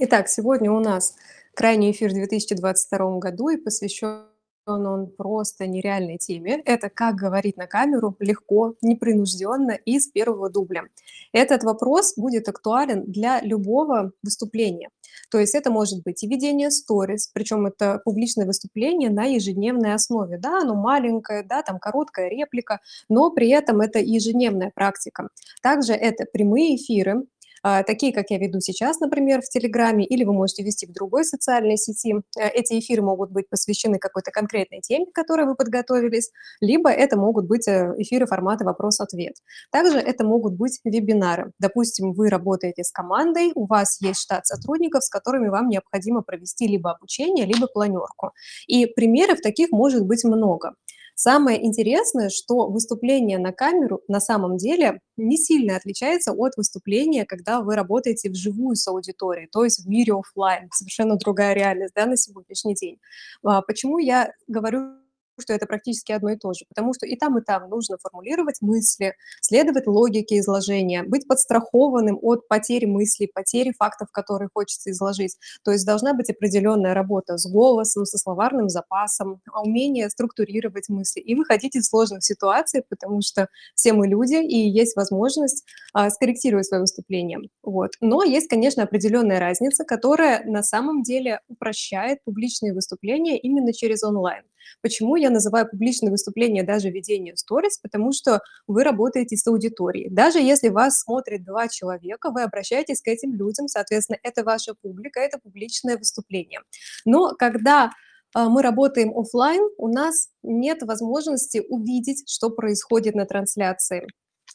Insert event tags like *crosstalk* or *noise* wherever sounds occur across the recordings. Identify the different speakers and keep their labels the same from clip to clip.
Speaker 1: Итак, сегодня у нас крайний эфир в 2022 году, и посвящен он просто нереальной теме. Это как говорить на камеру легко, непринужденно и с первого дубля. Этот вопрос будет актуален для любого выступления. То есть это может быть и ведение сторис, причем это публичное выступление на ежедневной основе. Да, оно маленькое, да, там короткая реплика, но при этом это ежедневная практика. Также это прямые эфиры, такие, как я веду сейчас, например, в Телеграме, или вы можете вести в другой социальной сети. Э, эти эфиры могут быть посвящены какой-то конкретной теме, к которой вы подготовились, либо это могут быть э, эфиры формата вопрос-ответ. Также это могут быть вебинары. Допустим, вы работаете с командой, у вас есть штат сотрудников, с которыми вам необходимо провести либо обучение, либо планерку. И примеров таких может быть много. Самое интересное, что выступление на камеру на самом деле не сильно отличается от выступления, когда вы работаете вживую с аудиторией, то есть в мире офлайн, совершенно другая реальность да, на сегодняшний день. А, почему я говорю что это практически одно и то же, потому что и там, и там нужно формулировать мысли, следовать логике изложения, быть подстрахованным от потери мыслей, потери фактов, которые хочется изложить. То есть должна быть определенная работа с голосом, со словарным запасом, а умение структурировать мысли и выходить из сложных ситуаций, потому что все мы люди, и есть возможность а, скорректировать свое выступление. Вот. Но есть, конечно, определенная разница, которая на самом деле упрощает публичные выступления именно через онлайн. Почему я называю публичное выступление даже ведение сторис? Потому что вы работаете с аудиторией. Даже если вас смотрит два человека, вы обращаетесь к этим людям, соответственно, это ваша публика, это публичное выступление. Но когда а, мы работаем офлайн, у нас нет возможности увидеть, что происходит на трансляции.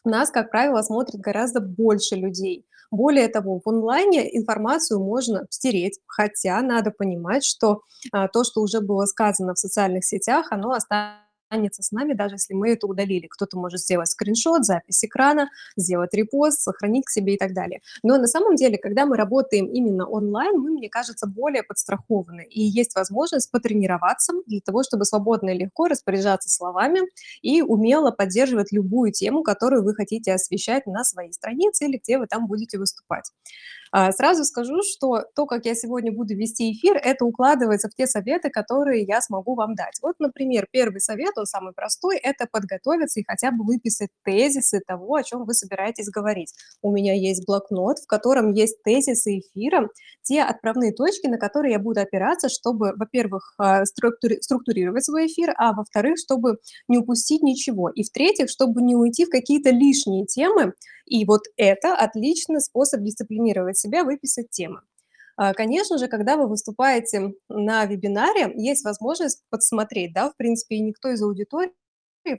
Speaker 1: Нас, как правило, смотрит гораздо больше людей. Более того, в онлайне информацию можно стереть, хотя надо понимать, что а, то, что уже было сказано в социальных сетях, оно останется останется с нами, даже если мы это удалили. Кто-то может сделать скриншот, запись экрана, сделать репост, сохранить к себе и так далее. Но на самом деле, когда мы работаем именно онлайн, мы, мне кажется, более подстрахованы. И есть возможность потренироваться для того, чтобы свободно и легко распоряжаться словами и умело поддерживать любую тему, которую вы хотите освещать на своей странице или где вы там будете выступать. А, сразу скажу, что то, как я сегодня буду вести эфир, это укладывается в те советы, которые я смогу вам дать. Вот, например, первый совет, он самый простой, это подготовиться и хотя бы выписать тезисы того, о чем вы собираетесь говорить. У меня есть блокнот, в котором есть тезисы эфира, те отправные точки, на которые я буду опираться, чтобы, во-первых, а, структури структурировать свой эфир, а во-вторых, чтобы не упустить ничего, и в-третьих, чтобы не уйти в какие-то лишние темы, и вот это отличный способ дисциплинировать себя, выписать темы. А, конечно же, когда вы выступаете на вебинаре, есть возможность подсмотреть, да, в принципе, никто из аудитории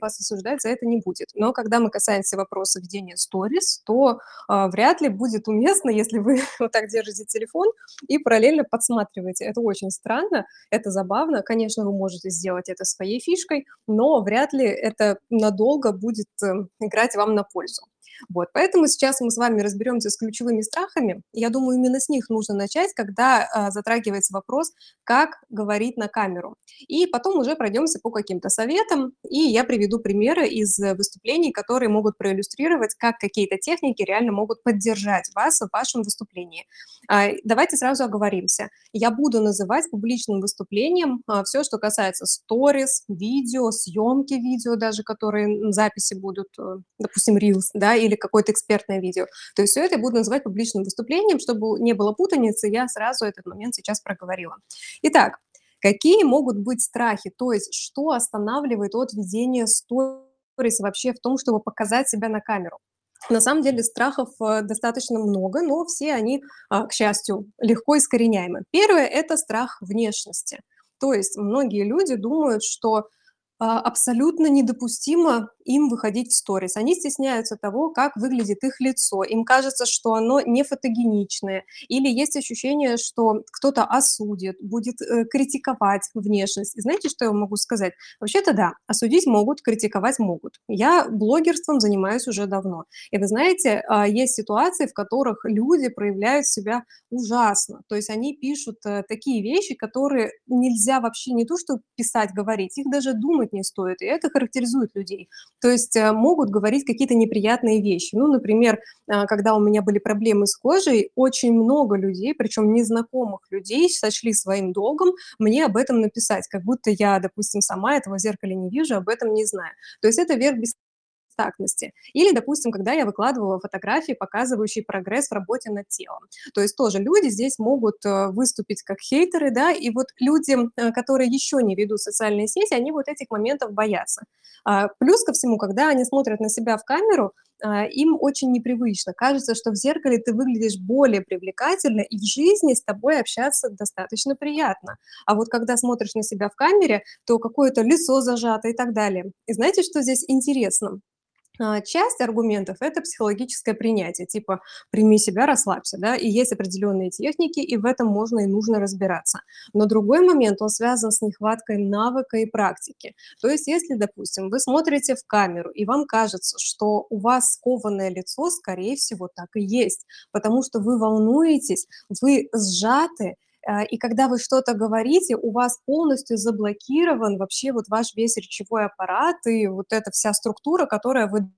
Speaker 1: вас осуждать за это не будет. Но когда мы касаемся вопроса ведения сторис, то а, вряд ли будет уместно, если вы *laughs* вот так держите телефон и параллельно подсматриваете. Это очень странно, это забавно. Конечно, вы можете сделать это своей фишкой, но вряд ли это надолго будет э, играть вам на пользу. Вот, поэтому сейчас мы с вами разберемся с ключевыми страхами. Я думаю, именно с них нужно начать, когда а, затрагивается вопрос, как говорить на камеру. И потом уже пройдемся по каким-то советам, и я приведу примеры из выступлений, которые могут проиллюстрировать, как какие-то техники реально могут поддержать вас в вашем выступлении. А, давайте сразу оговоримся. Я буду называть публичным выступлением а, все, что касается сторис, видео, съемки видео даже, которые записи будут, э, допустим, Reels, да, или какое-то экспертное видео. То есть все это я буду называть публичным выступлением, чтобы не было путаницы, я сразу этот момент сейчас проговорила. Итак, какие могут быть страхи, то есть что останавливает от ведения сторис вообще в том, чтобы показать себя на камеру? На самом деле страхов э, достаточно много, но все они, а, к счастью, легко искореняемы. Первое– это страх внешности. То есть многие люди думают, что абсолютно недопустимо им выходить в сторис. Они стесняются того, как выглядит их лицо. Им кажется, что оно не фотогеничное. Или есть ощущение, что кто-то осудит, будет э, критиковать внешность. И знаете, что я могу сказать? Вообще-то да, осудить могут, критиковать могут. Я блогерством занимаюсь уже давно. И вы знаете, э, есть ситуации, в которых люди проявляют себя ужасно. То есть они пишут э, такие вещи, которые нельзя вообще не то, что писать, говорить, их даже думать не стоит. И это характеризует людей. То есть, э, могут говорить какие-то неприятные вещи. Ну, например, э, когда у меня были проблемы с кожей, очень много людей, причем незнакомых людей, сочли своим долгом мне об этом написать, как будто я, допустим, сама этого в зеркале не вижу, об этом не знаю. То есть это верх бестактности. Или, допустим, когда я выкладывала фотографии, показывающие прогресс в работе над телом. То есть тоже люди здесь могут э, выступить как хейтеры, да, и вот людям, э, которые еще не ведут социальные сети, они вот этих моментов боятся. А, плюс ко всему, когда они смотрят на себя в камеру, а, им очень непривычно. Кажется, что в зеркале ты выглядишь более привлекательно, и в жизни с тобой общаться достаточно приятно. А вот когда смотришь на себя в камере, то какое-то лицо зажато и так далее. И знаете, что здесь интересно? А, часть аргументов– это психологическое принятие, типа «прими себя, расслабься», да, и есть определенные техники, и в этом можно и нужно разбираться. Но другой момент, он связан с нехваткой навыка и практики. То есть если, допустим, вы смотрите в камеру, и вам кажется, что у вас скованное лицо, скорее всего, так и есть, потому что вы волнуетесь, вы сжаты, и когда вы что-то говорите, у вас полностью заблокирован вообще вот ваш весь речевой аппарат и вот эта вся структура, которая вы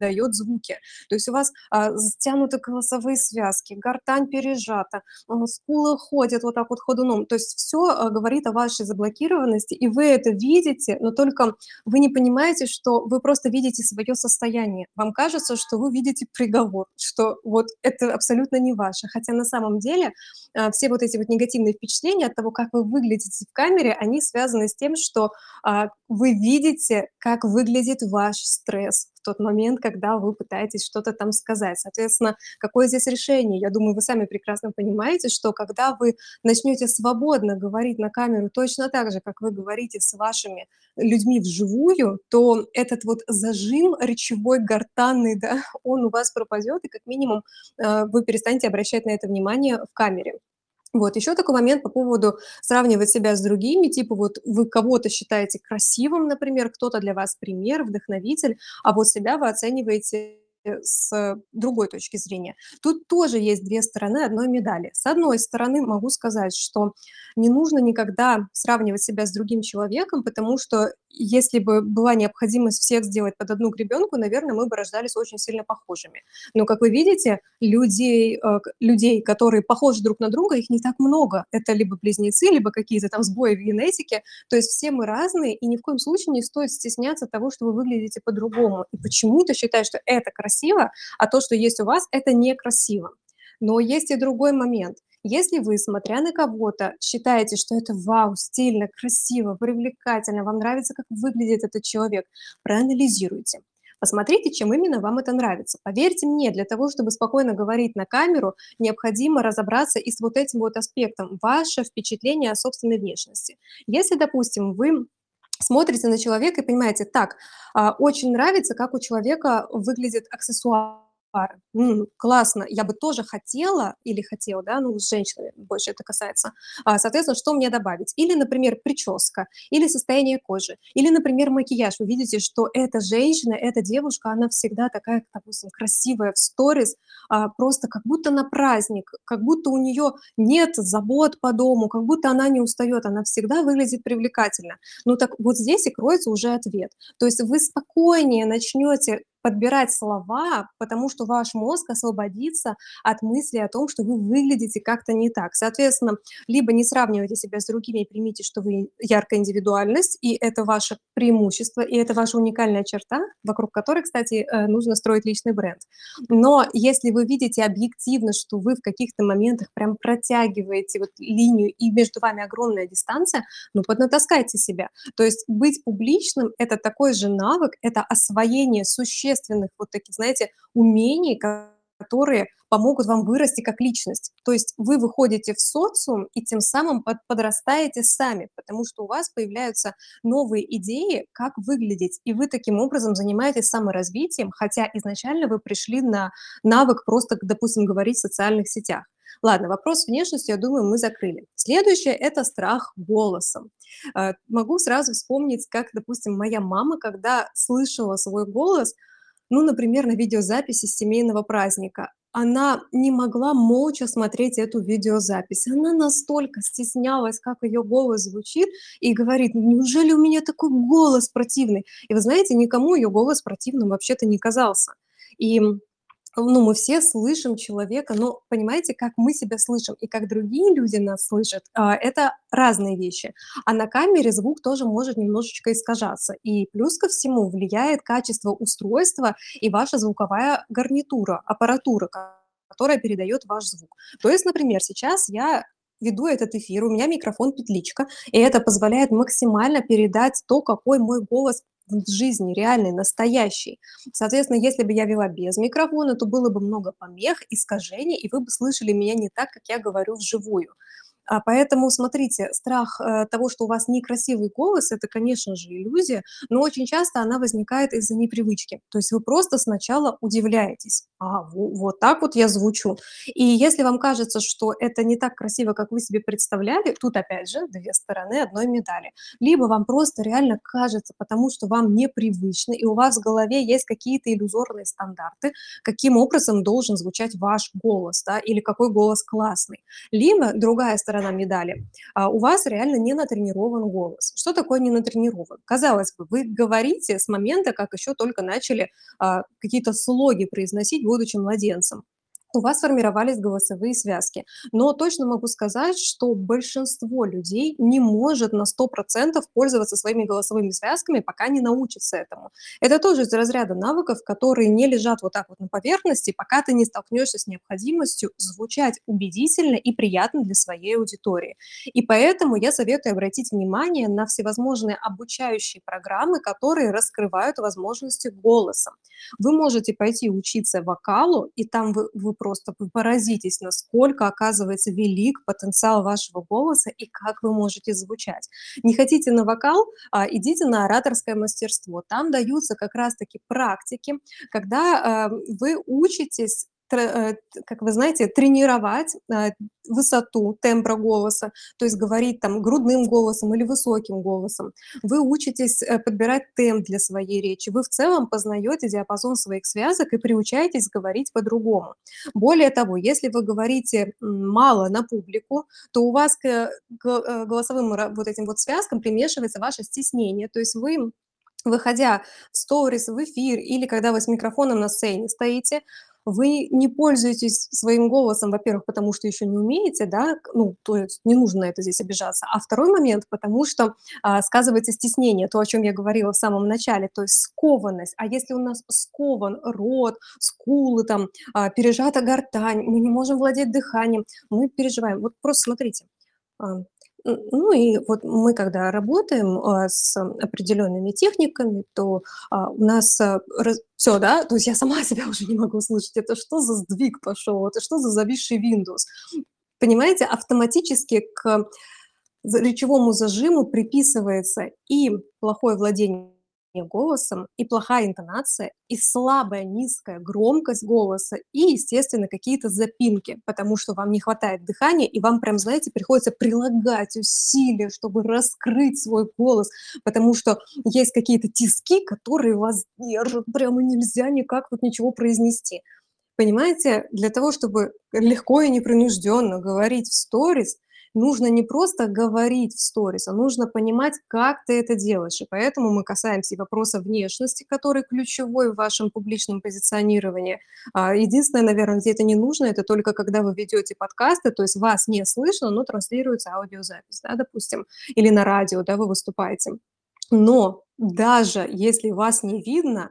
Speaker 1: дает звуки. То есть у вас а, стянуты голосовые связки, гортань пережата, а, скулы ходят вот так вот ходуном. То есть все а, говорит о вашей заблокированности, и вы это видите, но только вы не понимаете, что вы просто видите свое состояние. Вам кажется, что вы видите приговор, что вот это абсолютно не ваше. Хотя на самом деле а, все вот эти вот негативные впечатления от того, как вы выглядите в камере, они связаны с тем, что а, вы видите, как выглядит ваш стресс тот момент, когда вы пытаетесь что-то там сказать. Соответственно, какое здесь решение? Я думаю, вы сами прекрасно понимаете, что когда вы начнете свободно говорить на камеру точно так же, как вы говорите с вашими людьми вживую, то этот вот зажим речевой, гортанный, да, *laughs* он у вас пропадет, и как минимум э, вы перестанете обращать на это внимание в камере. Вот, еще такой момент по поводу сравнивать себя с другими, типа вот вы кого-то считаете красивым, например, кто-то для вас пример, вдохновитель, а вот себя вы оцениваете с другой точки зрения. Тут тоже есть две стороны одной медали. С одной стороны, могу сказать, что не нужно никогда сравнивать себя с другим человеком, потому что если бы была необходимость всех сделать под одну гребенку, наверное, мы бы рождались очень сильно похожими. Но, как вы видите, людей, э, людей, которые похожи друг на друга, их не так много. Это либо близнецы, либо какие-то там сбои в генетике. То есть все мы разные, и ни в коем случае не стоит стесняться того, что вы выглядите по-другому. И почему-то считать, что это красиво, а то, что есть у вас, это некрасиво. Но есть и другой момент. Если вы, смотря на кого-то, считаете, что это вау, стильно, красиво, привлекательно, вам нравится, как выглядит этот человек, проанализируйте. Посмотрите, чем именно вам это нравится. Поверьте мне, для того, чтобы спокойно говорить на камеру, необходимо разобраться и с вот этим вот аспектом, ваше впечатление о собственной внешности. Если, допустим, вы смотрите на человека и понимаете, так, а, очень нравится, как у человека выглядит аксессуар, пары. М, классно, я бы тоже хотела или хотела, да, ну, с женщинами больше это касается. А, соответственно, что мне добавить? Или, например, прическа, или состояние кожи, или, например, макияж. Вы видите, что эта женщина, эта девушка, она всегда такая, допустим, красивая в сторис, а, просто как будто на праздник, как будто у нее нет забот по дому, как будто она не устает, она всегда выглядит привлекательно. Ну так вот здесь и кроется уже ответ. То есть вы спокойнее начнете подбирать слова, потому что ваш мозг освободится от мысли о том, что вы выглядите как-то не так. Соответственно, либо не сравнивайте себя с другими и примите, что вы яркая индивидуальность, и это ваше преимущество, и это ваша уникальная черта, вокруг которой, кстати, э, нужно строить личный бренд. Но если вы видите объективно, что вы в каких-то моментах прям протягиваете вот линию, и между вами огромная дистанция, ну, поднатаскайте себя. То есть быть публичным– это такой же навык, это освоение существ естественных вот таких, знаете, умений, которые помогут вам вырасти как личность. То есть вы выходите в социум и тем самым под, подрастаете сами, потому что у вас появляются новые идеи, как выглядеть, и вы таким образом занимаетесь саморазвитием, хотя изначально вы пришли на навык просто, допустим, говорить в социальных сетях. Ладно, вопрос с я думаю, мы закрыли. Следующее– это страх голосом. Э, могу сразу вспомнить, как, допустим, моя мама, когда слышала свой голос, ну, например, на видеозаписи семейного праздника. она не могла молча смотреть эту видеозапись. Она настолько стеснялась, как её голос звучит, и говорит: "Неужели у меня такой голос противный?" И вы знаете, никому её голос противным вообще-то не казался. И, ну, мы все слышим человека, но понимаете, как мы себя слышим и как другие люди нас слышат, а, это разные вещи. А на камере звук тоже может немножечко искажаться. И плюс ко всему влияет качество устройства и ваша звуковая гарнитура, аппаратура, которая передаёт ваш звук. То есть, например, сейчас я веду этот эфир, у меня микрофон-петличка, и это позволяет максимально передать то, какой мой голос в жизни реальный, настоящий. Соответственно, если бы я вела без микрофона, то было бы много помех, искажений, и вы бы слышали меня не так, как я говорю вживую. А, поэтому смотрите, страх, э, того, что у вас некрасивый голос- это, конечно же, иллюзия, но очень часто она возникает из-за непривычки. То есть вы просто сначала удивляетесь: "А, во вот так вот я звучу". И если вам кажется, что это не так красиво, как вы себе представляли, тут опять же 2 стороны одной медали. Либо вам просто реально кажется, потому что вам непривычно, и у вас в голове есть какие-то иллюзорные стандарты, каким образом должен звучать ваш голос, да, или какой голос классный. Либо другая сторона медали: а, у вас реально не натренирован голос. Что такое не натренирован? Казалось бы, вы говорите с момента, как ещё только начали, а, какие-то слоги произносить, будучи младенцем. У вас сформировались голосовые связки. Но точно могу сказать, что большинство людей не может на 100 % пользоваться своими голосовыми связками, пока не научится этому. Это тоже из разряда навыков, которые не лежат вот так вот на поверхности, пока ты не столкнешься с необходимостью звучать убедительно и приятно для своей аудитории. И поэтому я советую обратить внимание на всевозможные обучающие программы, которые раскрывают возможности голоса. Вы можете пойти учиться вокалу, и там вы вы просто вы поразитесь, насколько, оказывается, велик потенциал вашего голоса и как вы можете звучать. Не хотите на вокал? А, идите на ораторское мастерство. Там даются как раз таки практики, когда, а, вы учитесь как вы знаете, тренировать, а, высоту тембра голоса, то есть говорить там грудным голосом или высоким голосом. Вы учитесь, э, подбирать темп для своей речи. Вы в целом познаёте диапазон своих связок и приучаетесь говорить по-другому. Более того, если вы говорите, мало на публику, то у вас к э, голосовым вот этим вот связкам примешивается ваше стеснение. То есть вы, выходя в сторис, в эфир или когда вы с микрофоном на сцене стоите, вы не пользуетесь своим голосом, во-первых, потому что ещё не умеете, да, ну, то есть не нужно на это здесь обижаться. А 2 момент, потому что, а, сказывается стеснение, то, о чём я говорила в самом начале, то есть скованность. А если у нас скован рот, скулы там, а, пережата гортань, мы не можем владеть дыханием, мы переживаем. Вот просто смотрите, а, ну и вот мы когда работаем, а, с определёнными техниками, то, а, у нас, а, всё, да, то есть я сама *laughs* себя уже не могу слышать. Это что за сдвиг пошёл? Это что за зависший Windows? Понимаете, автоматически к речевому зажиму приписывается и плохое владение голосом, и плохая интонация, и слабая низкая громкость голоса, и, естественно, какие-то запинки, потому что вам не хватает дыхания, и вам прям, знаете, приходится прилагать усилия, чтобы раскрыть свой голос, потому что есть какие-то тиски, которые вас держат, прямо нельзя никак вот ничего произнести. Понимаете, для того, чтобы легко и непринуждённо говорить в сторис, нужно не просто говорить в сторис, а нужно понимать, как ты это делаешь. И поэтому мы касаемся и вопроса внешности, который ключевой в вашем публичном позиционировании. А, единственное, наверно, где это не нужно- это только когда вы ведёте подкасты, то есть вас не слышно, но транслируется аудиозапись, да, допустим, или на радио, да, вы выступаете. Но даже если вас не видно,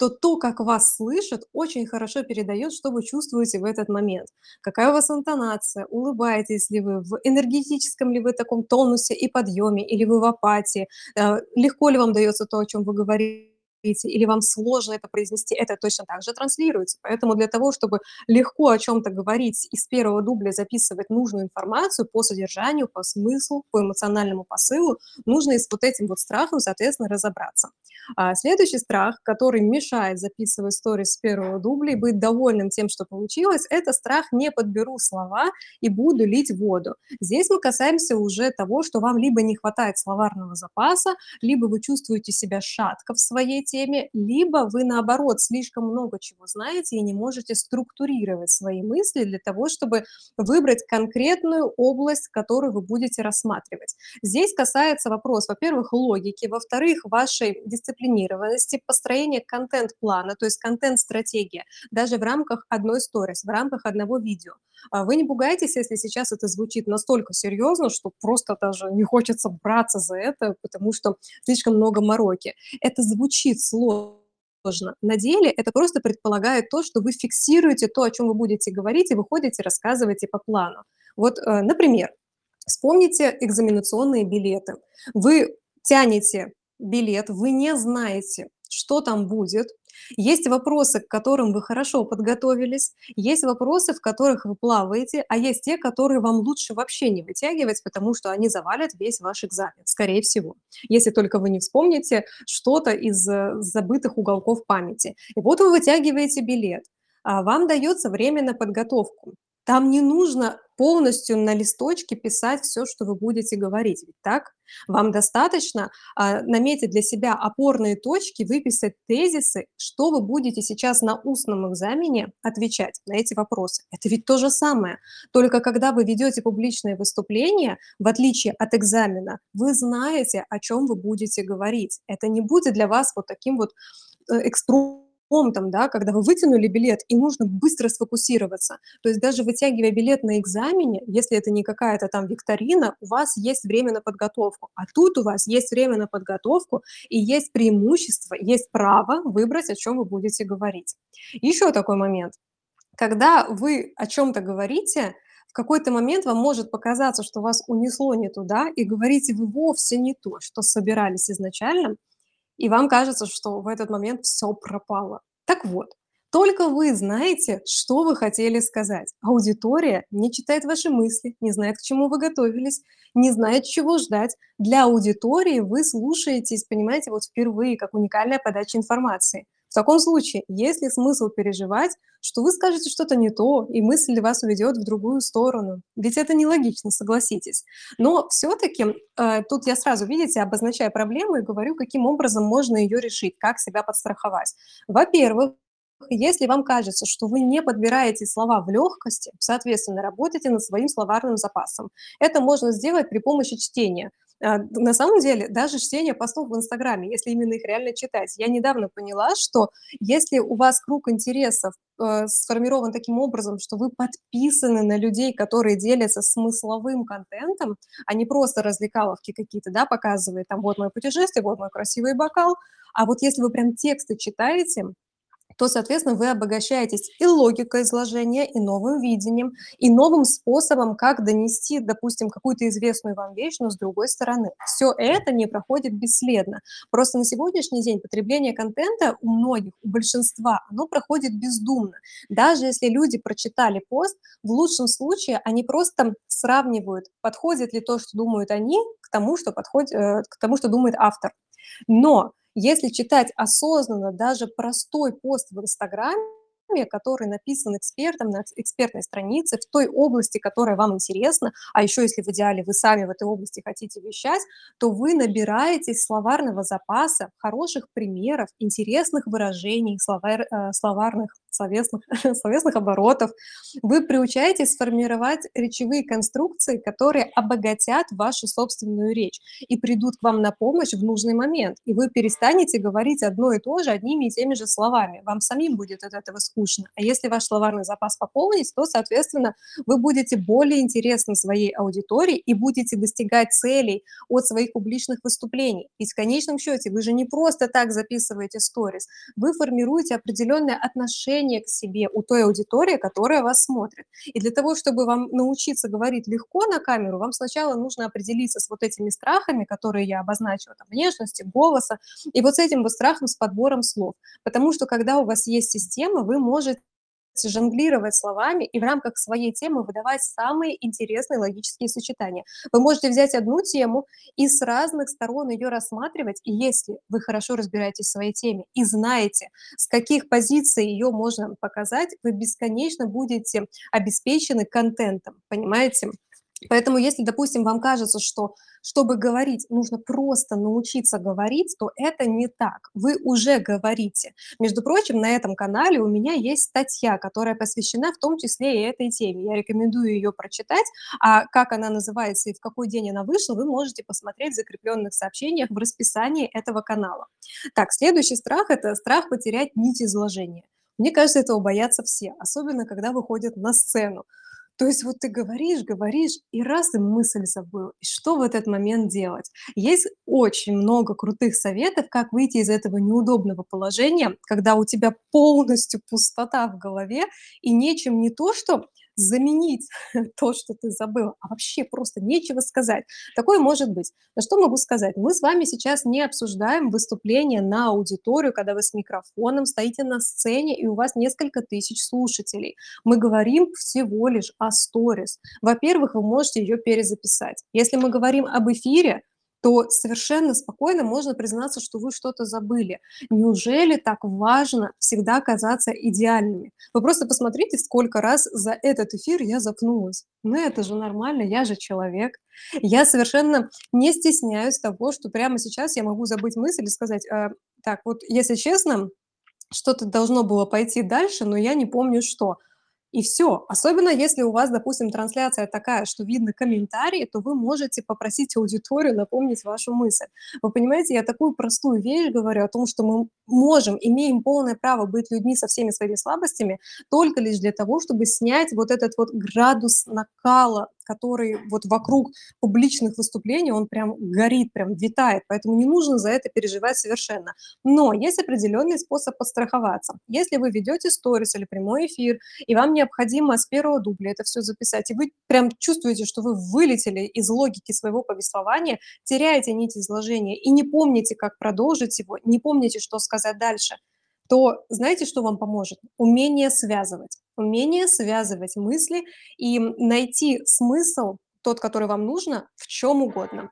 Speaker 1: то то, как вас слышат, очень хорошо передаёт, что вы чувствуете в этот момент. Какая у вас интонация, улыбаетесь ли вы, в энергетическом ли вы таком тонусе и подъёме, или вы в апатии, а, легко ли вам даётся то, о чём вы говорите, или вам сложно это произнести. Это точно так же транслируется. Поэтому для того, чтобы легко о чём-то говорить и с 1 дубля записывать нужную информацию по содержанию, по смыслу, по эмоциональному посылу, нужно и с вот этим вот страхом, соответственно, разобраться. А, следующий страх, который мешает записывать сторис с 1 дубля и быть довольным тем, что получилось- это страх: "Не подберу слова и буду лить воду". Здесь мы касаемся уже того, что вам либо не хватает словарного запаса, либо вы чувствуете себя шатко в своей теме, либо вы, наоборот, слишком много чего знаете и не можете структурировать свои мысли для того, чтобы выбрать конкретную область, которую вы будете рассматривать. Здесь касается вопрос, во-первых, логики, во-вторых, вашей дисциплинированности, построения контент-плана, то есть контент-стратегия, даже в рамках одной сторис, в рамках одного видео. А вы не пугайтесь, если сейчас это звучит настолько серьезно, что просто даже не хочется браться за это, потому что слишком много мороки. Это звучит сложно. На деле это просто предполагает то, что вы фиксируете то, о чем вы будете говорить, и выходите, рассказываете по плану. Вот, э, например, вспомните экзаменационные билеты. Вы тянете билет, вы не знаете, что там будет, есть вопросы, к которым вы хорошо подготовились, есть вопросы, в которых вы плаваете, а есть те, которые вам лучше вообще не вытягивать, потому что они завалят весь ваш экзамен, скорее всего, если только вы не вспомните что-то из э, забытых уголков памяти. И вот вы вытягиваете билет, а вам дается время на подготовку. Там не нужно полностью на листочке писать все, что вы будете говорить, ведь так? Вам достаточно а, наметить для себя опорные точки, выписать тезисы, что вы будете сейчас на устном экзамене отвечать на эти вопросы. Это ведь то же самое. Только когда вы ведете публичное выступление, в отличие от экзамена, вы знаете, о чем вы будете говорить. Это не будет для вас вот таким вот э, экстру там, да, когда вы вытянули билет, и нужно быстро сфокусироваться. То есть даже вытягивая билет на экзамене, если это не какая-то там викторина, у вас есть время на подготовку. А тут у вас есть время на подготовку, и есть преимущество, есть право выбрать, о чем вы будете говорить. Еще такой момент. Когда вы о чем-то говорите, в какой-то момент вам может показаться, что вас унесло не туда, и говорите вы вовсе не то, что собирались изначально, и вам кажется, что в этот момент все пропало. Так вот, только вы знаете, что вы хотели сказать. Аудитория не читает ваши мысли, не знает, к чему вы готовились, не знает, чего ждать. Для аудитории вы слушаетесь, понимаете, вот впервые, как уникальная подача информации. В таком случае, есть ли смысл переживать, что вы скажете что-то не то, и мысль вас уведет в другую сторону? Ведь это нелогично, согласитесь. Но все-таки э, тут я сразу, видите, обозначаю проблему и говорю, каким образом можно ее решить, как себя подстраховать. Во-первых, если вам кажется, что вы не подбираете слова в легкости, соответственно, работайте над своим словарным запасом. Это можно сделать при помощи чтения. А, на самом деле, даже чтение постов в Инстаграме, если именно их реально читать. Я недавно поняла, что если у вас круг интересов э, сформирован таким образом, что вы подписаны на людей, которые делятся смысловым контентом, а не просто развлекаловки какие-то, да, показывают, там, вот мое путешествие, вот мой красивый бокал, а вот если вы прям тексты читаете, то, соответственно, вы обогащаетесь и логикой изложения, и новым видением, и новым способом, как донести, допустим, какую-то известную вам вещь, но с другой стороны. Все это не проходит бесследно. Просто на сегодняшний день потребление контента у многих, у большинства, оно проходит бездумно. Даже если люди прочитали пост, в лучшем случае они просто сравнивают, подходит ли то, что думают они, к тому, что, подходит, э, к тому, что думает автор. Но если читать осознанно даже простой пост в Инстаграме, который написан экспертом на экспертной странице в той области, которая вам интересна, а еще если в идеале вы сами в этой области хотите вещать, то вы набираетесь словарного запаса, хороших примеров, интересных выражений, словар, э, словарных словесных, *laughs* словесных оборотов. Вы приучаетесь сформировать речевые конструкции, которые обогатят вашу собственную речь и придут к вам на помощь в нужный момент. И вы перестанете говорить одно и то же одними и теми же словами. Вам самим будет от этого скучно. А если ваш словарный запас пополнить, то, соответственно, вы будете более интересны своей аудитории и будете достигать целей от своих публичных выступлений. Ведь в конечном счете вы же не просто так записываете сторис, вы формируете определенное отношение отношение к себе у той аудитории, которая вас смотрит. И для того, чтобы вам научиться говорить легко на камеру, вам сначала нужно определиться с вот этими страхами, которые я обозначила, там, внешности, голоса, и вот с этим вот страхом, с подбором слов. Потому что когда у вас есть система, вы можете жонглировать словами и в рамках своей темы выдавать самые интересные логические сочетания. Вы можете взять одну тему и с разных сторон ее рассматривать, и если вы хорошо разбираетесь в своей теме и знаете, с каких позиций ее можно показать, вы бесконечно будете обеспечены контентом, понимаете? Поэтому если, допустим, вам кажется, что чтобы говорить, нужно просто научиться говорить, то это не так. Вы уже говорите. Между прочим, на этом канале у меня есть статья, которая посвящена в том числе и этой теме. Я рекомендую ее прочитать. А как она называется и в какой день она вышла, вы можете посмотреть в закрепленных сообщениях в расписании этого канала. Так, следующий страх– это страх потерять нить изложения. Мне кажется, этого боятся все, особенно когда выходят на сцену. То есть вот ты говоришь, говоришь, и раз и мысль забыл. И что в этот момент делать? Есть очень много крутых советов, как выйти из этого неудобного положения, когда у тебя полностью пустота в голове и нечем не то, что заменить *laughs* то, что ты забыл, а вообще просто нечего сказать. Такое может быть. На что могу сказать? Мы с вами сейчас не обсуждаем выступление на аудиторию, когда вы с микрофоном стоите на сцене, и у вас несколько тысяч слушателей. Мы говорим всего лишь о сторис. Во-первых, вы можете ее перезаписать. Если мы говорим об эфире, то совершенно спокойно можно признаться, что вы что-то забыли. Неужели так важно всегда казаться идеальными? Вы просто посмотрите, сколько раз за этот эфир я запнулась. Ну это же нормально, я же человек. Я совершенно не стесняюсь того, что прямо сейчас я могу забыть мысль и сказать, э, так, вот если честно, что-то должно было пойти дальше, но я не помню что. И все. Особенно если у вас, допустим, трансляция такая, что видно комментарии, то вы можете попросить аудиторию напомнить вашу мысль. Вы понимаете, я такую простую вещь говорю о том, что мы можем, имеем полное право быть людьми со всеми своими слабостями только лишь для того, чтобы снять вот этот вот градус накала который вот вокруг публичных выступлений, он прям горит, прям витает, поэтому не нужно за это переживать совершенно. Но есть определенный способ подстраховаться. Если вы ведете сторис или прямой эфир, и вам необходимо с первого дубля это все записать, и вы прям чувствуете, что вы вылетели из логики своего повествования, теряете нить изложения и не помните, как продолжить его, не помните, что сказать дальше, то знаете, что вам поможет? Умение связывать. Умение связывать мысли и найти смысл, тот, который вам нужно, в чем угодно.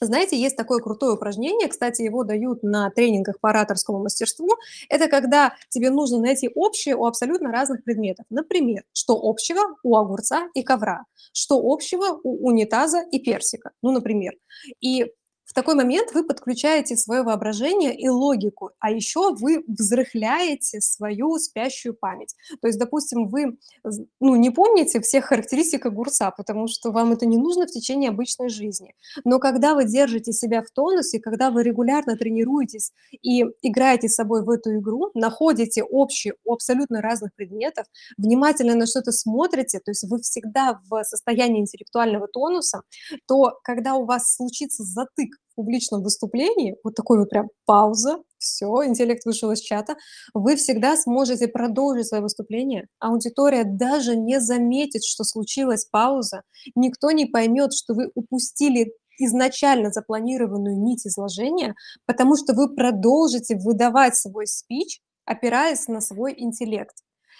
Speaker 1: Знаете, есть такое крутое упражнение, кстати, его дают на тренингах по ораторскому мастерству. Это когда тебе нужно найти общее у абсолютно разных предметов. Например, что общего у огурца и ковра, что общего у унитаза и персика, ну, например. И в такой момент вы подключаете свое воображение и логику, а еще вы взрыхляете свою спящую память. То есть, допустим, вы ну, не помните всех характеристик огурца, потому что вам это не нужно в течение обычной жизни. Но когда вы держите себя в тонусе, когда вы регулярно тренируетесь и играете с собой в эту игру, находите общие у абсолютно разных предметов, внимательно на что-то смотрите, то есть вы всегда в состоянии интеллектуального тонуса, то когда у вас случится затык публичном выступлении, вот такой вот прям пауза, все, интеллект вышел из чата, вы всегда сможете продолжить свое выступление. Аудитория даже не заметит, что случилась пауза, никто не поймет, что вы упустили изначально запланированную нить изложения, потому что вы продолжите выдавать свой спич, опираясь на свой интеллект.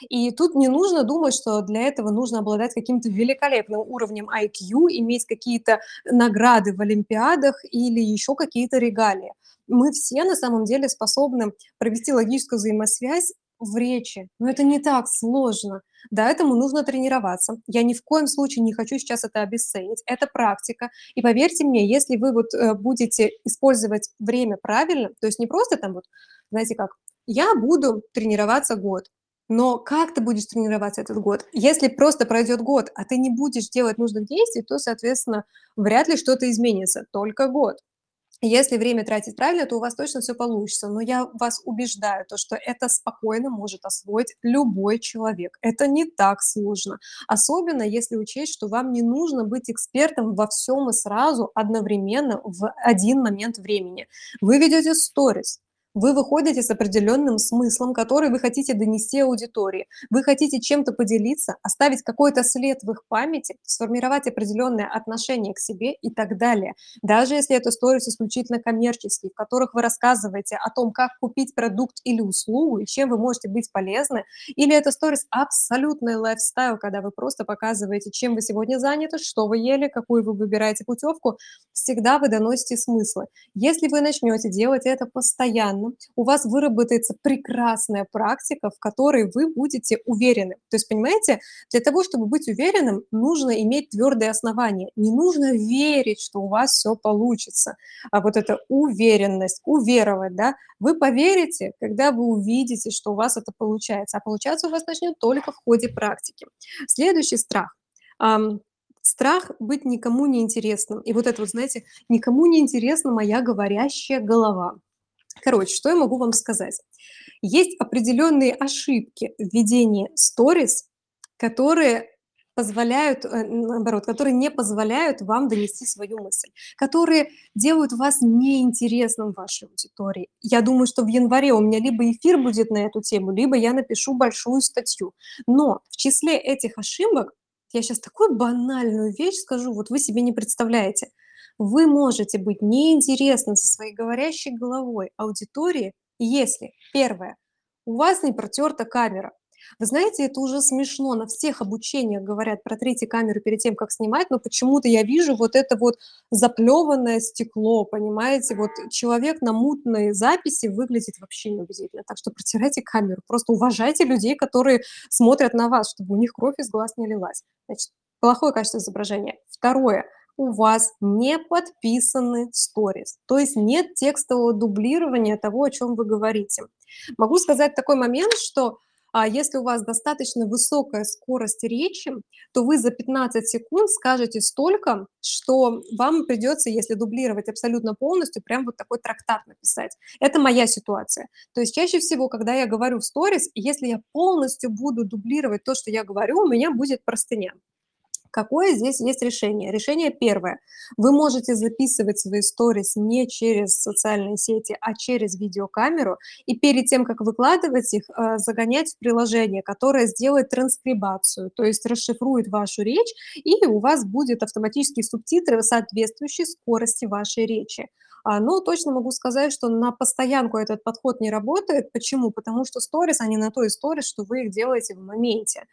Speaker 1: И тут не нужно думать, что для этого нужно обладать каким-то великолепным уровнем IQ, иметь какие-то награды в олимпиадах или еще какие-то регалии. Мы все на самом деле способны провести логическую взаимосвязь в речи, но это не так сложно. Да, этому нужно тренироваться. Я ни в коем случае не хочу сейчас это обесценить. Это практика. И поверьте мне, если вы вот э, будете использовать время правильно, то есть не просто там вот, знаете как, я буду тренироваться год, но как ты будешь тренироваться этот год? Если просто пройдет год, а ты не будешь делать нужных действий, то, соответственно, вряд ли что-то изменится. Только год. Если время тратить правильно, то у вас точно все получится. Но я вас убеждаю, то, что это спокойно может освоить любой человек. Это не так сложно. Особенно если учесть, что вам не нужно быть экспертом во всем и сразу одновременно в один момент времени. Вы ведете сторис, вы выходите с определенным смыслом, который вы хотите донести аудитории. Вы хотите чем-то поделиться, оставить какой-то след в их памяти, сформировать определенное отношение к себе и так далее. Даже если это сторис исключительно коммерческие, в которых вы рассказываете о том, как купить продукт или услугу, и чем вы можете быть полезны, или это сторис абсолютный лайфстайл, когда вы просто показываете, чем вы сегодня заняты, что вы ели, какую вы выбираете путевку, всегда вы доносите смыслы. Если вы начнете делать это постоянно, постоянно, у вас выработается прекрасная практика, в которой вы будете уверены. То есть, понимаете, для того, чтобы быть уверенным, нужно иметь твердые основания. Не нужно верить, что у вас все получится. А вот эта уверенность, уверовать, да, вы поверите, когда вы увидите, что у вас это получается. А получаться у вас начнет только в ходе практики. Следующий страх. Страх быть никому не интересным. И вот это вот, знаете, никому не интересна моя говорящая голова. Короче, что я могу вам сказать? Есть определенные ошибки в ведении сторис, которые позволяют, э, наоборот, которые не позволяют вам донести свою мысль, которые делают вас неинтересным вашей аудитории. Я думаю, что в январе у меня либо эфир будет на эту тему, либо я напишу большую статью. Но в числе этих ошибок я сейчас такую банальную вещь скажу, вот вы себе не представляете. Вы можете быть неинтересны со своей говорящей головой аудитории, если, первое, у вас не протерта камера. Вы знаете, это уже смешно. На всех обучениях говорят, протрите камеру перед тем, как снимать, но почему-то я вижу вот это вот заплеванное стекло, понимаете? Вот человек на мутной записи выглядит вообще неубедительно. Так что протирайте камеру. Просто уважайте людей, которые смотрят на вас, чтобы у них кровь из глаз не лилась. Значит, плохое качество изображения. Второе у вас не подписаны сторис, то есть нет текстового дублирования того, о чем вы говорите. Могу сказать такой момент, что а если у вас достаточно высокая скорость речи, то вы за 15 секунд скажете столько, что вам придется, если дублировать абсолютно полностью, прям вот такой трактат написать. Это моя ситуация. То есть чаще всего, когда я говорю в сторис, если я полностью буду дублировать то, что я говорю, у меня будет простыня. Какое здесь есть решение? Решение первое. Вы можете записывать свои сторис не через социальные сети, а через видеокамеру, и перед тем, как выкладывать их, э, загонять в приложение, которое сделает транскрибацию, то есть расшифрует вашу речь, и у вас будет автоматические субтитры, соответствующие скорости вашей речи. А, но точно могу сказать, что на постоянку этот подход не работает. Почему? Потому что сторис, они на то и сторис, что вы их делаете в моменте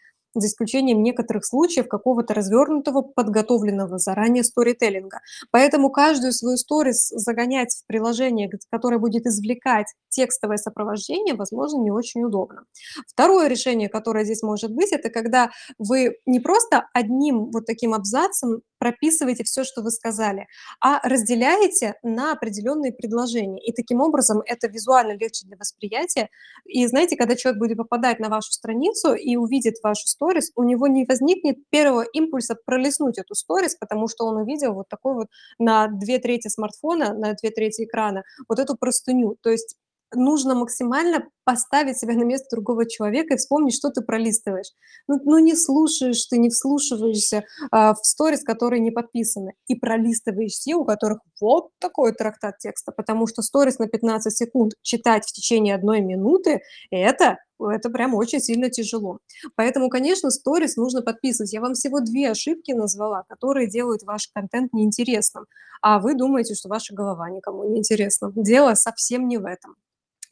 Speaker 1: за исключением некоторых случаев какого-то развернутого, подготовленного заранее сторителлинга. Поэтому каждую свою сторис загонять в приложение, которое будет извлекать текстовое сопровождение, возможно, не очень удобно. Второе решение, которое здесь может быть, это когда вы не просто одним вот таким абзацем прописываете все, что вы сказали, а разделяете на определенные предложения. И таким образом это визуально легче для восприятия. И знаете, когда человек будет попадать на вашу страницу и увидит вашу сторис, у него не возникнет первого импульса пролистнуть эту сторис, потому что он увидел вот такой вот на две трети смартфона, на две трети экрана, вот эту простыню. То есть нужно максимально поставить себя на место другого человека и вспомнить, что ты пролистываешь. Ну, ну не слушаешь ты, не вслушиваешься а, в сторис, которые не подписаны, и пролистываешь те, у которых вот такой трактат текста, потому что сторис на 15 секунд читать в течение одной минуты, это это прям очень сильно тяжело. Поэтому, конечно, сторис нужно подписывать. Я вам всего две ошибки назвала, которые делают ваш контент неинтересным, а вы думаете, что ваша голова никому не интересна. Дело совсем не в этом.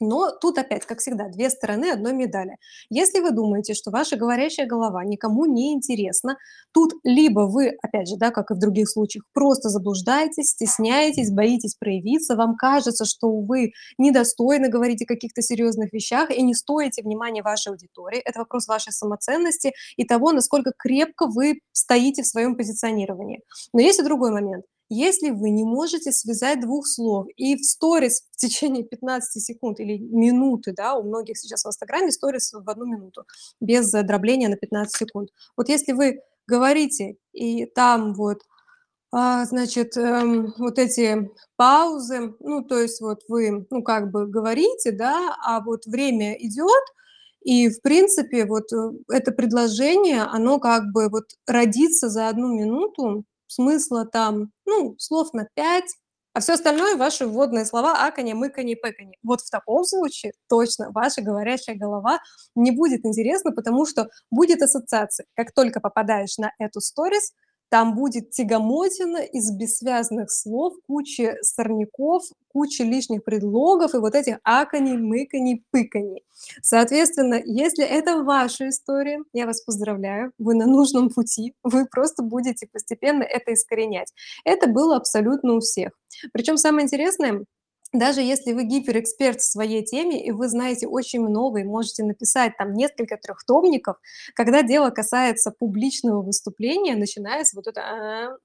Speaker 1: Но тут опять, как всегда, две стороны одной медали. Если вы думаете, что ваша говорящая голова никому не интересна, тут либо вы, опять же, да, как и в других случаях, просто заблуждаетесь, стесняетесь, боитесь проявиться, вам кажется, что вы недостойны говорить о каких-то серьезных вещах и не стоите внимания вашей аудитории. Это вопрос вашей самоценности и того, насколько крепко вы стоите в своем позиционировании. Но есть и другой момент. Если вы не можете связать двух слов и в сторис в течение 15 секунд или минуты, да, у многих сейчас в Инстаграме сторис в одну минуту, без дробления на 15 секунд. Вот если вы говорите, и там вот, а, значит, эм, вот эти паузы, ну, то есть вот вы, ну, как бы говорите, да, а вот время идет, и, в принципе, вот э, это предложение, оно как бы вот родится за одну минуту, смысла там, ну, слов на 5, а все остальное ваши вводные слова аканье, мыканье, пэканье. Вот в таком случае точно ваша говорящая голова не будет интересна, потому что будет ассоциация. Как только попадаешь на эту сторис, там будет тягомотина из бессвязных слов, куча сорняков, куча лишних предлогов и вот этих аканий, мыканий, пыканий. Соответственно, если это ваша история, я вас поздравляю, вы на нужном пути, вы просто будете постепенно это искоренять. Это было абсолютно у всех. Причем самое интересное, Даже если вы гиперэксперт в своей теме, и вы знаете очень много, и можете написать там несколько трехтомников, когда дело касается публичного выступления, начинается вот это а,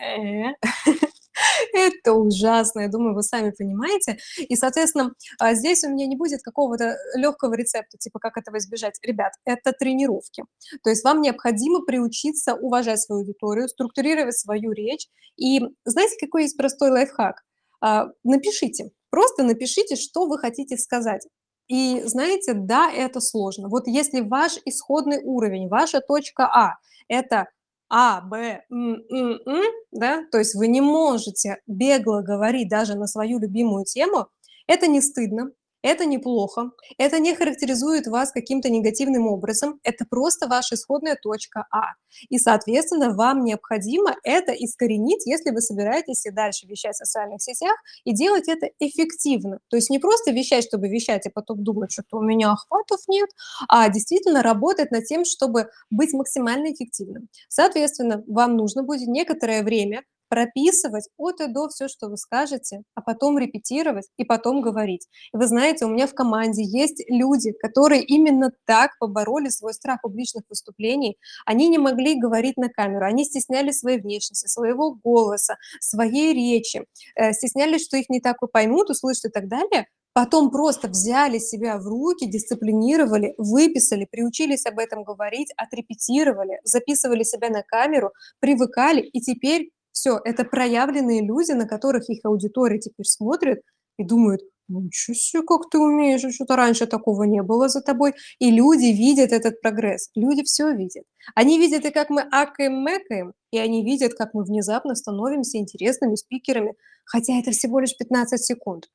Speaker 1: э. *laughs* Это ужасно, я думаю, вы сами понимаете. И, соответственно, а, здесь у меня не будет какого-то легкого рецепта, типа как этого избежать. Ребят, это тренировки. То есть вам необходимо приучиться уважать свою аудиторию, структурировать свою речь. И знаете, какой есть простой лайфхак? А, напишите, просто напишите, что вы хотите сказать. И знаете, да, это сложно. Вот если ваш исходный уровень, ваша точка А- это А, Б, М, М, М, да, то есть вы не можете бегло говорить даже на свою любимую тему, это не стыдно, это неплохо, это не характеризует вас каким-то негативным образом, это просто ваша исходная точка А. И, соответственно, вам необходимо это искоренить, если вы собираетесь и дальше вещать в социальных сетях, и делать это эффективно. То есть не просто вещать, чтобы вещать, и потом думать, что-то у меня охватов нет, а действительно работать над тем, чтобы быть максимально эффективным. Соответственно, вам нужно будет некоторое время прописывать от и до все, что вы скажете, а потом репетировать и потом говорить. И вы знаете, у меня в команде есть люди, которые именно так побороли свой страх публичных выступлений. Они не могли говорить на камеру, они стеснялись своей внешности, своего голоса, своей речи, э, стеснялись, что их не так поймут, услышат и так далее. Потом просто взяли себя в руки, дисциплинировали, выписали, приучились об этом говорить, отрепетировали, записывали себя на камеру, привыкали, и теперь все, это проявленные люди, на которых их аудитория теперь смотрит и думает: "Ну, ничего себе, как ты умеешь, чё-то раньше такого не было за тобой". И люди видят этот прогресс, люди все видят. Они видят и как мы акаем-мэкаем, и они видят, как мы внезапно становимся интересными спикерами, хотя это всего лишь 15 секунд.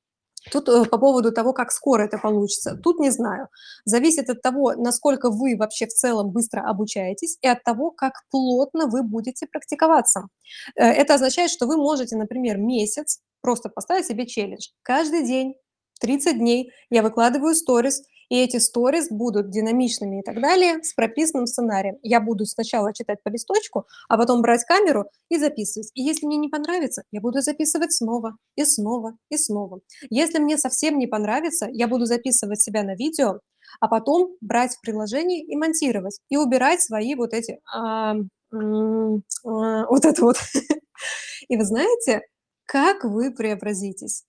Speaker 1: Тут, э, по поводу того, как скоро это получится, тут не знаю. Зависит от того, насколько вы вообще в целом быстро обучаетесь, и от того, как плотно вы будете практиковаться. Э, это означает, что вы можете, например, месяц просто поставить себе челлендж. Каждый день 30 дней я выкладываю сторис, и эти сторис будут динамичными и так далее, с прописанным сценарием. Я буду сначала читать по листочку, а потом брать камеру и записывать. И если мне не понравится, я буду записывать снова и снова и снова. Если мне совсем не понравится, я буду записывать себя на видео, а потом брать в приложение и монтировать, и убирать свои вот эти, а, а, вот это вот. *laughs* И вы знаете, как вы преобразитесь?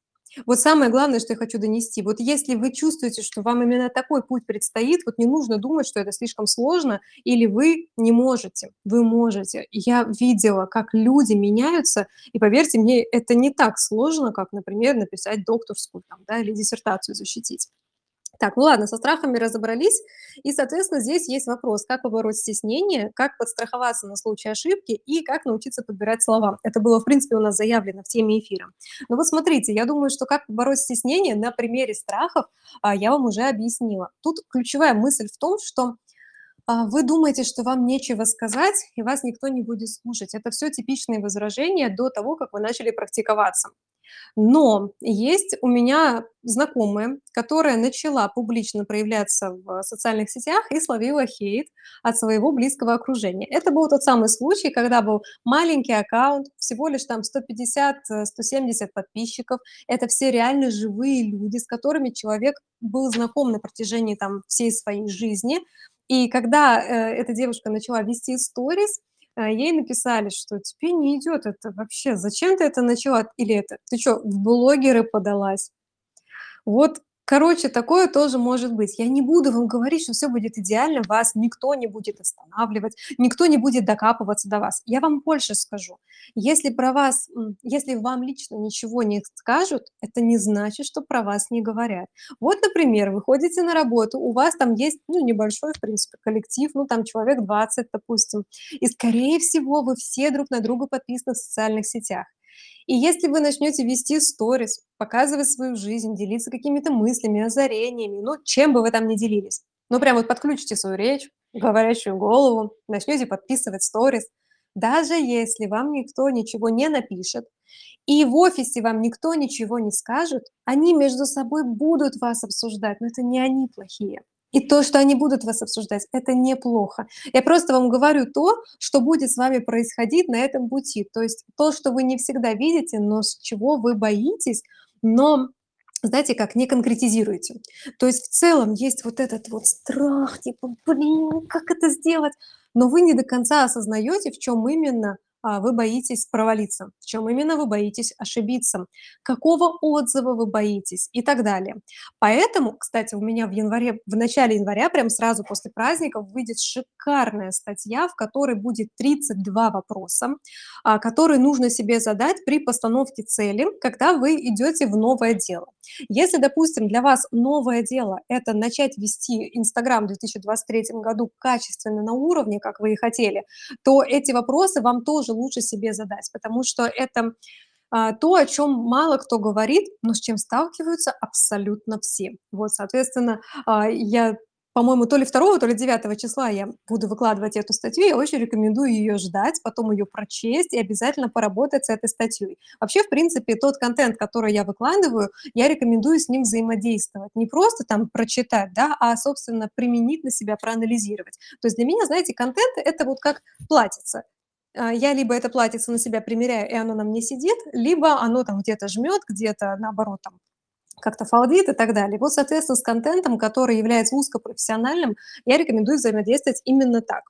Speaker 1: Вот самое главное, что я хочу донести. Вот если вы чувствуете, что вам именно такой путь предстоит, вот не нужно думать, что это слишком сложно или вы не можете. Вы можете. Я видела, как люди меняются, и поверьте мне, это не так сложно, как, например, написать докторскую там, да, или диссертацию защитить. Так, ну ладно, со страхами разобрались. И, соответственно, здесь есть вопрос, как побороть стеснение, как подстраховаться на случай ошибки и как научиться подбирать слова. Это было, в принципе, у нас заявлено в теме эфира. Но вот смотрите, я думаю, что как побороть стеснение на примере страхов а, я вам уже объяснила. Тут ключевая мысль в том, что а, вы думаете, что вам нечего сказать, и вас никто не будет слушать. Это все типичные возражения до того, как вы начали практиковаться. Но есть у меня знакомая, которая начала публично проявляться в социальных сетях и словила хейт от своего близкого окружения. Это был тот самый случай, когда был маленький аккаунт, всего лишь там 150-170 подписчиков. Это все реально живые люди, с которыми человек был знаком на протяжении там всей своей жизни. И когда э, эта девушка начала вести сторис, ей написали, что тебе не идет это вообще, зачем ты это начала? Или это, ты что, в блогеры подалась? Вот Короче, такое тоже может быть. Я не буду вам говорить, что все будет идеально, вас никто не будет останавливать, никто не будет докапываться до вас. Я вам больше скажу. Если про вас, если вам лично ничего не скажут, это не значит, что про вас не говорят. Вот, например, вы ходите на работу, у вас там есть, ну, небольшой, в принципе, коллектив, ну, там человек 20, допустим, и, скорее всего, вы все друг на друга подписаны в социальных сетях. И если вы начнете вести сторис, показывать свою жизнь, делиться какими-то мыслями, озарениями, ну, чем бы вы там ни делились, ну, прям вот подключите свою речь, говорящую голову, начнете подписывать сторис, даже если вам никто ничего не напишет, и в офисе вам никто ничего не скажет, они между собой будут вас обсуждать, но это не они плохие. И то, что они будут вас обсуждать, это неплохо. Я просто вам говорю то, что будет с вами происходить на этом пути. То есть то, что вы не всегда видите, но с чего вы боитесь, но, знаете как, не конкретизируете. То есть в целом есть вот этот вот страх, типа: "Блин, как это сделать?" Но вы не до конца осознаете, в чём именно, вы боитесь провалиться, в чём именно вы боитесь ошибиться, какого отзыва вы боитесь и так далее. Поэтому, кстати, у меня в январе, в начале января, прям сразу после праздников, выйдет шикарная статья, в которой будет 32 вопроса, а, которые нужно себе задать при постановке цели, когда вы идёте в новое дело. Если, допустим, для вас новое дело- это начать вести "Инстаграм" в 2023 году качественно, на уровне, как вы и хотели, то эти вопросы вам тоже лучше себе задать, потому что это, а, то, о чём мало кто говорит, но с чем сталкиваются абсолютно все. Вот, соответственно, а, я, по-моему, то ли 2, то ли 9 числа я буду выкладывать эту статью. Я очень рекомендую её ждать, потом её прочесть и обязательно поработать с этой статьей. Вообще, в принципе, тот контент, который я выкладываю, я рекомендую с ним взаимодействовать. Не просто там прочитать, да, а, собственно, применить на себя, проанализировать. То есть для меня, знаете, контент- это вот как платьице. А, я либо это платьице на себя примеряю, и оно на мне сидит, либо оно там где-то жмёт, где-то, наоборот, там как-то фалдит и так далее. Вот, соответственно, с контентом, который является узкопрофессиональным, я рекомендую взаимодействовать именно так.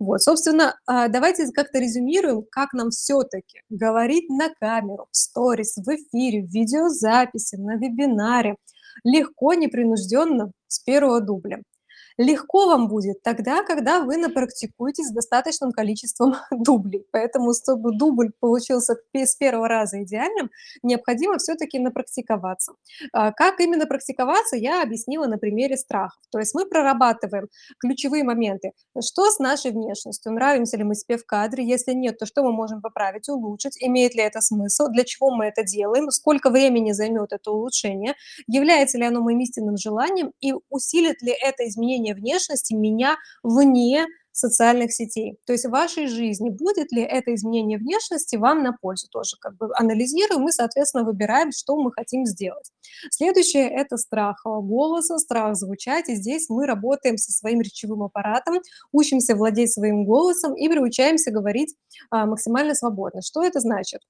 Speaker 1: Вот, собственно, а, давайте как-то резюмируем, как нам всё-таки говорить на камеру, в сторис, в эфире, в видеозаписи, на вебинаре легко, непринуждённо, с 1 дубля. Легко вам будет тогда, когда вы напрактикуетесь с достаточным количеством *laughs* дублей. Поэтому, чтобы дубль получился с 1 раза идеальным, необходимо всё-таки напрактиковаться. А, как именно практиковаться, я объяснила на примере страхов. То есть мы прорабатываем ключевые моменты: что с нашей внешностью, нравимся ли мы себе в кадре, если нет, то что мы можем поправить, улучшить, имеет ли это смысл, для чего мы это делаем, сколько времени займёт это улучшение, является ли оно моим истинным желанием? И усилит ли это изменение внешности меня вне социальных сетей. То есть в вашей жизни будет ли это изменение внешности вам на пользу. Тоже как бы анализируем и, соответственно, выбираем, что мы хотим сделать. Следующее- это страх, голоса, страх звучать. И здесь мы работаем со своим речевым аппаратом, учимся владеть своим голосом и приучаемся говорить, а, максимально свободно. Что это значит?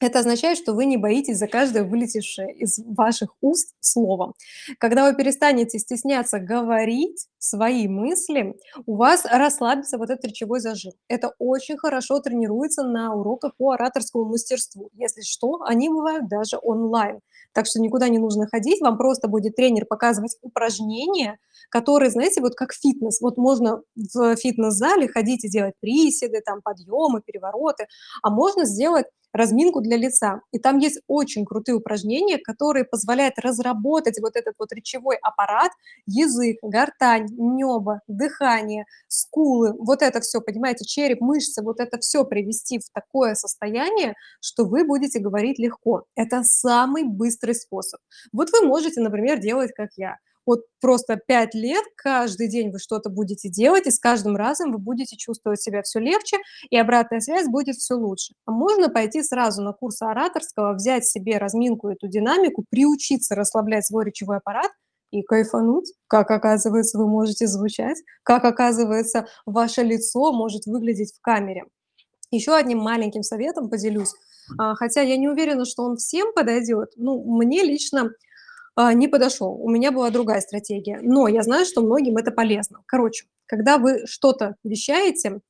Speaker 1: Это означает, что вы не боитесь за каждое вылетевшее из ваших уст слово. Когда вы перестанете стесняться говорить свои мысли, у вас расслабится вот этот речевой зажим. Это очень хорошо тренируется на уроках по ораторскому мастерству. Если что, они бывают даже онлайн. Так что никуда не нужно ходить, вам просто будет тренер показывать упражнения, которые, знаете, вот как фитнес. Вот можно в фитнес-зале ходить и делать приседы, там, подъёмы, перевороты, а можно сделать разминку для лица. И там есть очень крутые упражнения, которые позволяют разработать вот этот вот речевой аппарат: язык, гортань, нёбо, дыхание, скулы. Вот это всё, понимаете, череп, мышцы, вот это всё привести в такое состояние, что вы будете говорить легко. Это самый быстрый способ. Вот вы можете, например, делать, как я. Вот просто 5 лет каждый день вы что-то будете делать, и с каждым разом вы будете чувствовать себя всё легче, и обратная связь будет всё лучше. А можно пойти сразу на курсы ораторского, взять себе разминку, эту динамику, приучиться расслаблять свой речевой аппарат и кайфануть. Как, оказывается, вы можете звучать, как, оказывается, ваше лицо может выглядеть в камере. Ещё одним маленьким советом поделюсь, а, хотя я не уверена, что он всем подойдёт. Ну, мне лично, не подошёл. У меня была другая стратегия, но я знаю, что многим это полезно. Короче, когда вы что-то вещаете,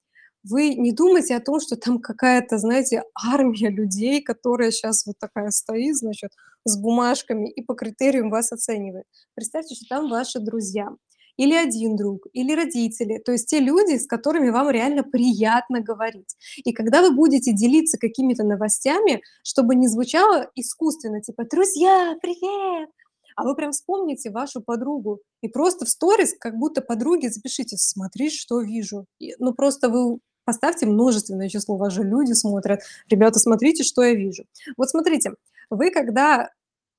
Speaker 1: вы не думайте о том, что там какая-то, знаете, армия людей, которая щас вот такая стоит, значит, с бумажками и по критериям вас оценивает. Представьте, что там ваши друзья или 1 друг, или родители, то есть те люди, с которыми вам реально приятно говорить. И когда вы будете делиться какими-то новостями, чтобы не звучало искусственно, типа: "Друзья, привет!" А вы прям вспомните вашу подругу и просто в сторис, как будто подруге запишите: "Смотри, что вижу". И, ну, просто вы поставьте множественное число, вас же люди смотрят: "Ребята, смотрите, что я вижу". Вот смотрите, вы когда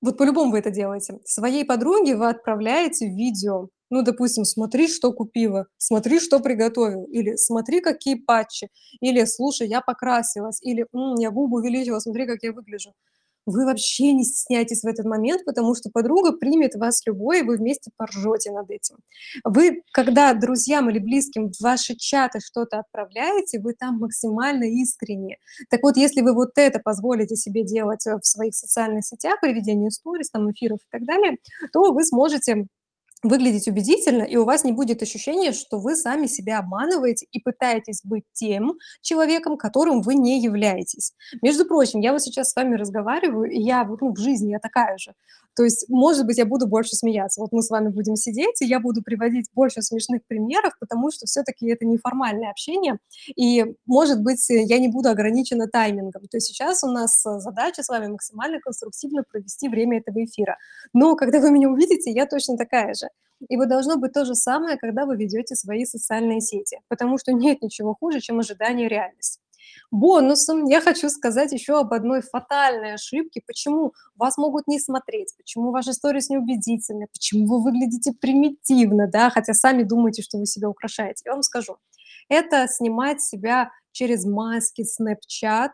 Speaker 1: вот по-любому вы это делаете, своей подруге вы отправляете видео, ну, допустим: "Смотри, что купила", "Смотри, что приготовила", или "Смотри, какие патчи", или "Слушай, я покрасилась", или "М, я губы увеличила, смотри, как я выгляжу". Вы вообще не стесняйтесь в этот момент, потому что подруга примет вас любой, и вы вместе поржете над этим. Вы, когда друзьям или близким в ваши чаты что-то отправляете, вы там максимально искренне. Так вот, если вы вот это позволите себе делать, э, в своих социальных сетях, при ведении сторис, там, эфиров и так далее, то вы сможете выглядеть убедительно, и у вас не будет ощущения, что вы сами себя обманываете и пытаетесь быть тем человеком, которым вы не являетесь. Между прочим, я вот сейчас с вами разговариваю, и я вот, ну, в жизни я такая же. То есть, может быть, я буду больше смеяться. Вот мы с вами будем сидеть, и я буду приводить больше смешных примеров, потому что все-таки это неформальное общение, и, может быть, я не буду ограничена таймингом. То есть сейчас у нас э, задача с вами максимально конструктивно провести время этого эфира. Но когда вы меня увидите, я точно такая же. И вот должно быть то же самое, когда вы ведете свои социальные сети, потому что нет ничего хуже, чем ожидание реальности. Бонусом. Я хочу сказать еще об одной фатальной ошибке, почему вас могут не смотреть, почему ваши сторис неубедительны, почему вы выглядите примитивно, да, хотя сами думаете, что вы себя украшаете. Я вам скажу, это снимать себя через маски Snapchat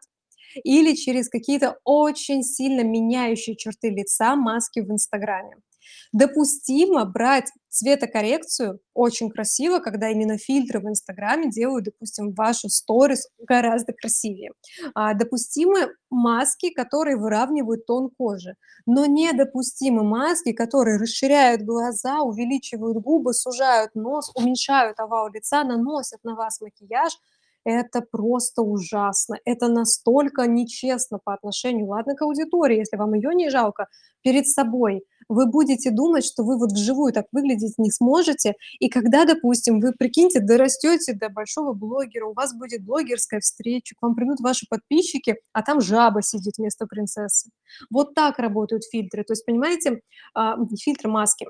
Speaker 1: или через какие-то очень сильно меняющие черты лица маски в Инстаграме. Допустимо брать цветокоррекцию, очень красиво, когда именно фильтры в "Инстаграме" делают, допустим, вашу сторис гораздо красивее. А, допустимы маски, которые выравнивают тон кожи, но недопустимы маски, которые расширяют глаза, увеличивают губы, сужают нос, уменьшают овал лица, наносят на вас макияж. Это просто ужасно. Это настолько нечестно по отношению, ладно, к аудитории, если вам ее не жалко, перед собой. Вы будете думать, что вы вот вживую так выглядеть не сможете. И когда, допустим, вы, прикиньте, дорастете до большого блогера, у вас будет блогерская встреча, к вам придут ваши подписчики, а там жаба сидит вместо принцессы. Вот так работают фильтры. То есть, понимаете, а, фильтры маски.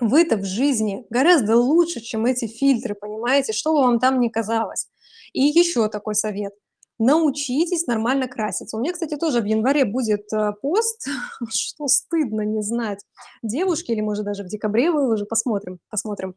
Speaker 1: Вы-то в жизни гораздо лучше, чем эти фильтры, понимаете, что бы вам там ни казалось. И еще такой совет. Научитесь нормально краситься. У меня, кстати, тоже в январе будет э, пост, *laughs* что стыдно не знать. Девушки, или может даже в декабре выложу, посмотрим, посмотрим.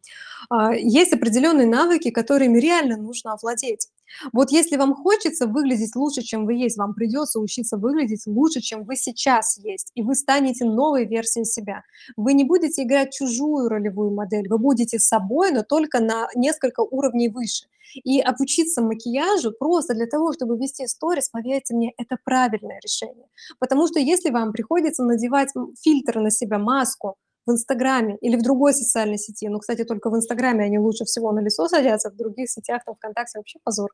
Speaker 1: А, есть определенные навыки, которыми реально нужно овладеть. Вот если вам хочется выглядеть лучше, чем вы есть, вам придется учиться выглядеть лучше, чем вы сейчас есть, и вы станете новой версией себя. Вы не будете играть чужую ролевую модель, вы будете собой, но только на несколько уровней выше. И обучиться макияжу просто для того, чтобы вести сторис, поверьте мне, это правильное решение. Потому что если вам приходится надевать фильтр на себя, маску, в Инстаграме или в другой социальной сети. Ну, кстати, только в Инстаграме они лучше всего на лицо садятся, в других сетях, там, ВКонтакте вообще позор.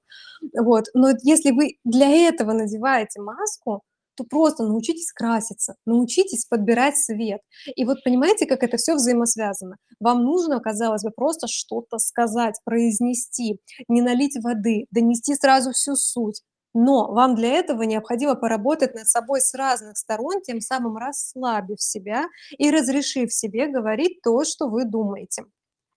Speaker 1: Вот. Но если вы для этого надеваете маску, то просто научитесь краситься, научитесь подбирать свет. И вот понимаете, как это все взаимосвязано? Вам нужно, казалось бы, просто что-то сказать, произнести, не налить воды, донести сразу всю суть. Но вам для этого необходимо поработать над собой с разных сторон, тем самым расслабив себя и разрешив себе говорить то, что вы думаете.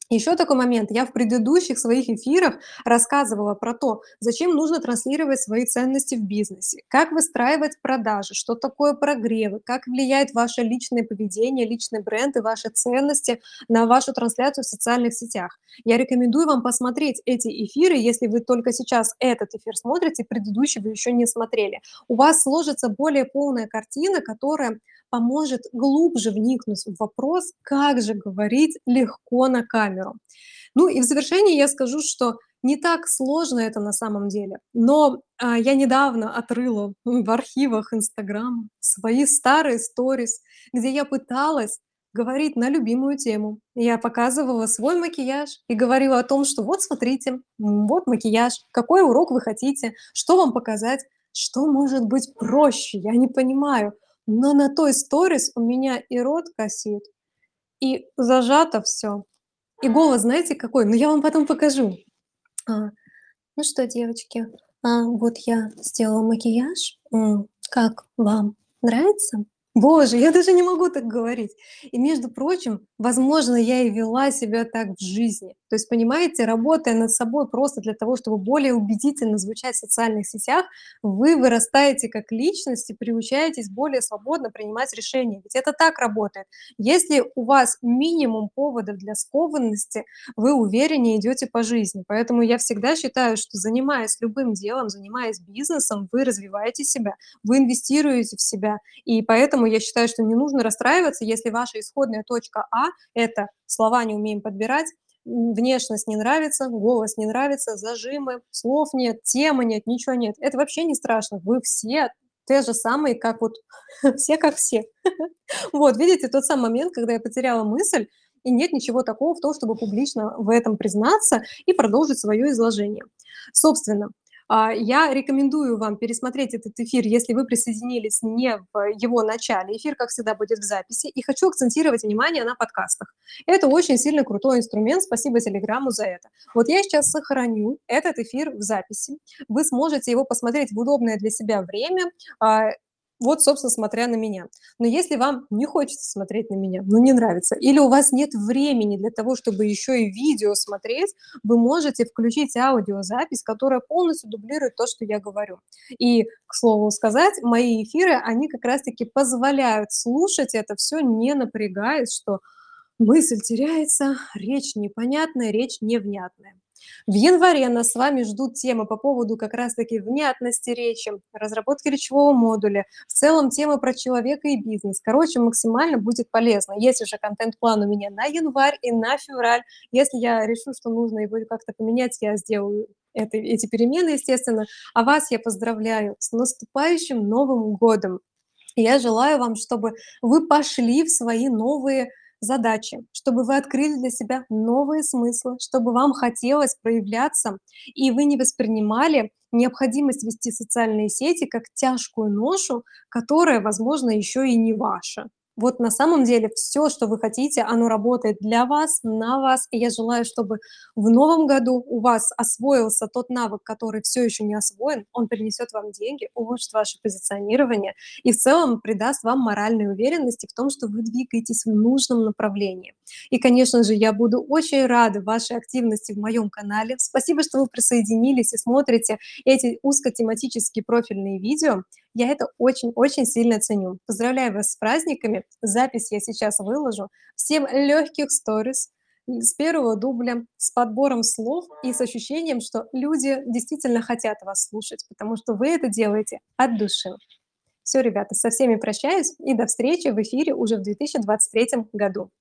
Speaker 1: Еще такой момент. Я в предыдущих своих эфирах рассказывала про то, зачем нужно транслировать свои ценности в бизнесе, как выстраивать продажи, что такое прогревы, как влияет ваше личное поведение, личный бренд и ваши ценности на вашу трансляцию в социальных сетях. Я рекомендую вам посмотреть эти эфиры, если вы только сейчас этот эфир смотрите, предыдущий вы еще не смотрели. У вас сложится более полная картина, которая поможет глубже вникнуть в вопрос, как же говорить легко на камеру. Ну и в завершении я скажу, что не так сложно это на самом деле, но а, я недавно отрыла *laughs* в архивах Инстаграм свои старые сторис, где я пыталась говорить на любимую тему. Я показывала свой макияж и говорила о том, что вот смотрите, вот макияж, какой урок вы хотите, что вам показать, что может быть проще, я не понимаю. Но на той сторис у меня и рот косит, и зажато все, И голос знаете какой? Ну, я вам потом покажу. А, ну что, девочки, а, вот я сделала макияж. М, как вам? Нравится? Боже, я даже не могу так говорить. И, между прочим, возможно, я и вела себя так в жизни. То есть, понимаете, работая над собой просто для того, чтобы более убедительно звучать в социальных сетях, вы вырастаете как личность и приучаетесь более свободно принимать решения. Ведь это так работает. Если у вас минимум поводов для скованности, вы увереннее идете по жизни. Поэтому я всегда считаю, что занимаясь любым делом, занимаясь бизнесом, вы развиваете себя, вы инвестируете в себя. И поэтому я считаю, что не нужно расстраиваться, если ваша исходная точка А– это слова не умеем подбирать, внешность не нравится, голос не нравится, зажимы, слов нет, темы нет, ничего нет. Это вообще не страшно. Вы все те же самые, как вот *laughs* все как все. *laughs* Вот, видите, тот самый момент, когда я потеряла мысль, и нет ничего такого в том, чтобы публично в этом признаться и продолжить свое изложение. Собственно, я рекомендую вам пересмотреть этот эфир, если вы присоединились не в его начале. Эфир, как всегда, будет в записи. И хочу акцентировать внимание на подкастах. Это очень сильно крутой инструмент. Спасибо Телеграму за это. Вот я сейчас сохраню этот эфир в записи. Вы сможете его посмотреть в удобное для себя время. Вот, собственно, смотря на меня. Но если вам не хочется смотреть на меня, ну, не нравится, или у вас нет времени для того, чтобы еще и видео смотреть, вы можете включить аудиозапись, которая полностью дублирует то, что я говорю. И, к слову сказать, мои эфиры, они как раз-таки позволяют слушать это все, не напрягаясь, что мысль теряется, речь непонятная, речь невнятная. В январе нас с вами ждут темы по поводу как раз-таки внятности речи, разработки речевого модуля, в целом темы про человека и бизнес. Короче, максимально будет полезно. Есть уже контент-план у меня на январь и на февраль. Если я решу, что нужно его как-то поменять, я сделаю это, эти перемены, естественно. А вас я поздравляю с наступающим Новым годом. Я желаю вам, чтобы вы пошли в свои новые задачи, чтобы вы открыли для себя новые смыслы, чтобы вам хотелось проявляться, и вы не воспринимали необходимость вести социальные сети как тяжкую ношу, которая, возможно, еще и не ваша. Вот на самом деле все, что вы хотите, оно работает для вас, на вас. И я желаю, чтобы в новом году у вас освоился тот навык, который все еще не освоен. Он принесет вам деньги, улучшит ваше позиционирование и в целом придаст вам моральной уверенности в том, что вы двигаетесь в нужном направлении. И, конечно же, я буду очень рада вашей активности в моем канале. Спасибо, что вы присоединились и смотрите эти узкотематические профильные видео. Я это очень-очень сильно ценю. Поздравляю вас с праздниками. Запись я сейчас выложу. Всем легких сторис с первого дубля, с подбором слов и с ощущением, что люди действительно хотят вас слушать, потому что вы это делаете от души. Все, ребята, со всеми прощаюсь и до встречи в эфире уже в 2023 году.